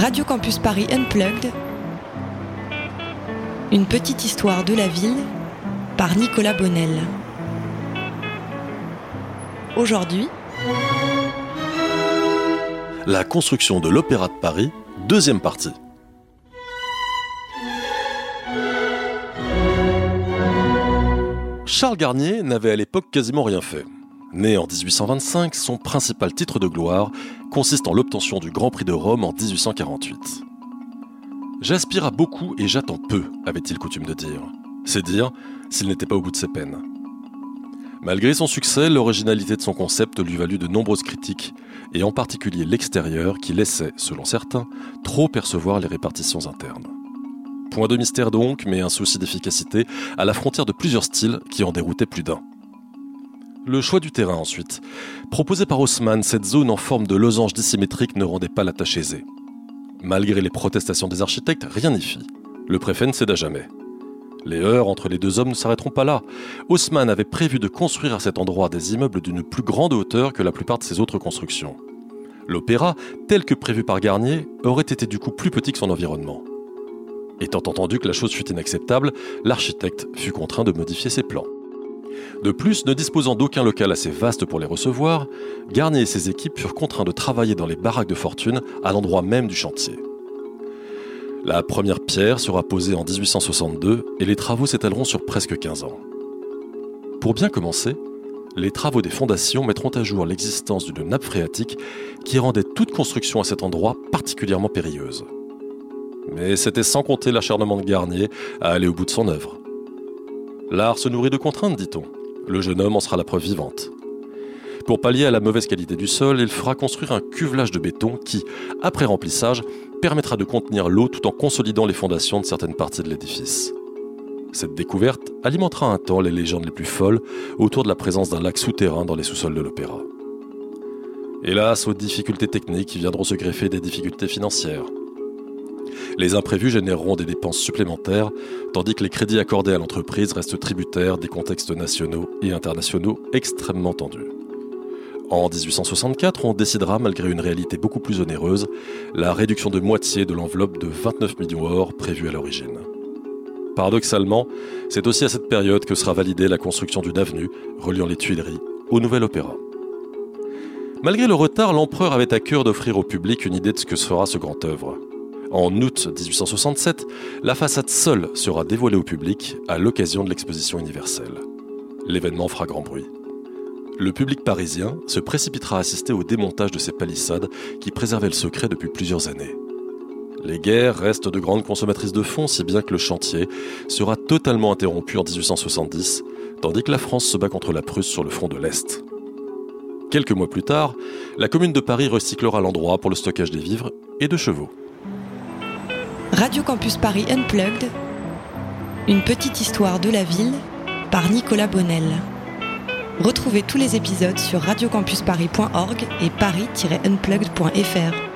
Radio Campus Paris Unplugged, une petite histoire de la ville par Nicolas Bonnel. Aujourd'hui, La construction de l'Opéra de Paris, deuxième partie. Charles Garnier n'avait à l'époque quasiment rien fait. Né en 1825, son principal titre de gloire consiste en l'obtention du Grand Prix de Rome en 1848. J'aspire à beaucoup et j'attends peu, avait-il coutume de dire. C'est dire s'il n'était pas au bout de ses peines. Malgré son succès, l'originalité de son concept lui valut de nombreuses critiques, et en particulier l'extérieur qui laissait, selon certains, trop percevoir les répartitions internes. Point de mystère donc, mais un souci d'efficacité à la frontière de plusieurs styles qui en déroutaient plus d'un. Le choix du terrain ensuite. Proposé par Haussmann, cette zone en forme de losange dissymétrique ne rendait pas la tâche aisée. Malgré les protestations des architectes, rien n'y fit. Le préfet ne céda jamais. Les heurts entre les deux hommes ne s'arrêteront pas là. Haussmann avait prévu de construire à cet endroit des immeubles d'une plus grande hauteur que la plupart de ses autres constructions. L'opéra, tel que prévu par Garnier, aurait été du coup plus petit que son environnement. Étant entendu que la chose fut inacceptable, l'architecte fut contraint de modifier ses plans. De plus, ne disposant d'aucun local assez vaste pour les recevoir, Garnier et ses équipes furent contraints de travailler dans les baraques de fortune à l'endroit même du chantier. La première pierre sera posée en 1862 et les travaux s'étaleront sur presque 15 ans. Pour bien commencer, les travaux des fondations mettront à jour l'existence d'une nappe phréatique qui rendait toute construction à cet endroit particulièrement périlleuse. Mais c'était sans compter l'acharnement de Garnier à aller au bout de son œuvre. L'art se nourrit de contraintes, dit-on. Le jeune homme en sera la preuve vivante. Pour pallier à la mauvaise qualité du sol, il fera construire un cuvelage de béton qui, après remplissage, permettra de contenir l'eau tout en consolidant les fondations de certaines parties de l'édifice. Cette découverte alimentera un temps les légendes les plus folles autour de la présence d'un lac souterrain dans les sous-sols de l'opéra. Hélas, aux difficultés techniques viendront se greffer des difficultés financières. Les imprévus généreront des dépenses supplémentaires, tandis que les crédits accordés à l'entreprise restent tributaires des contextes nationaux et internationaux extrêmement tendus. En 1864, on décidera, malgré une réalité beaucoup plus onéreuse, la réduction de moitié de l'enveloppe de 29 millions or prévue à l'origine. Paradoxalement, c'est aussi à cette période que sera validée la construction d'une avenue reliant les Tuileries au Nouvel Opéra. Malgré le retard, l'empereur avait à cœur d'offrir au public une idée de ce que sera ce grand œuvre. En août 1867, la façade seule sera dévoilée au public à l'occasion de l'exposition universelle. L'événement fera grand bruit. Le public parisien se précipitera à assister au démontage de ces palissades qui préservaient le secret depuis plusieurs années. Les guerres restent de grandes consommatrices de fonds, si bien que le chantier sera totalement interrompu en 1870, tandis que la France se bat contre la Prusse sur le front de l'Est. Quelques mois plus tard, la commune de Paris recyclera l'endroit pour le stockage des vivres et de chevaux. Radio Campus Paris Unplugged, une petite histoire de la ville par Nicolas Bonnel. Retrouvez tous les épisodes sur radiocampusparis.org et paris-unplugged.fr.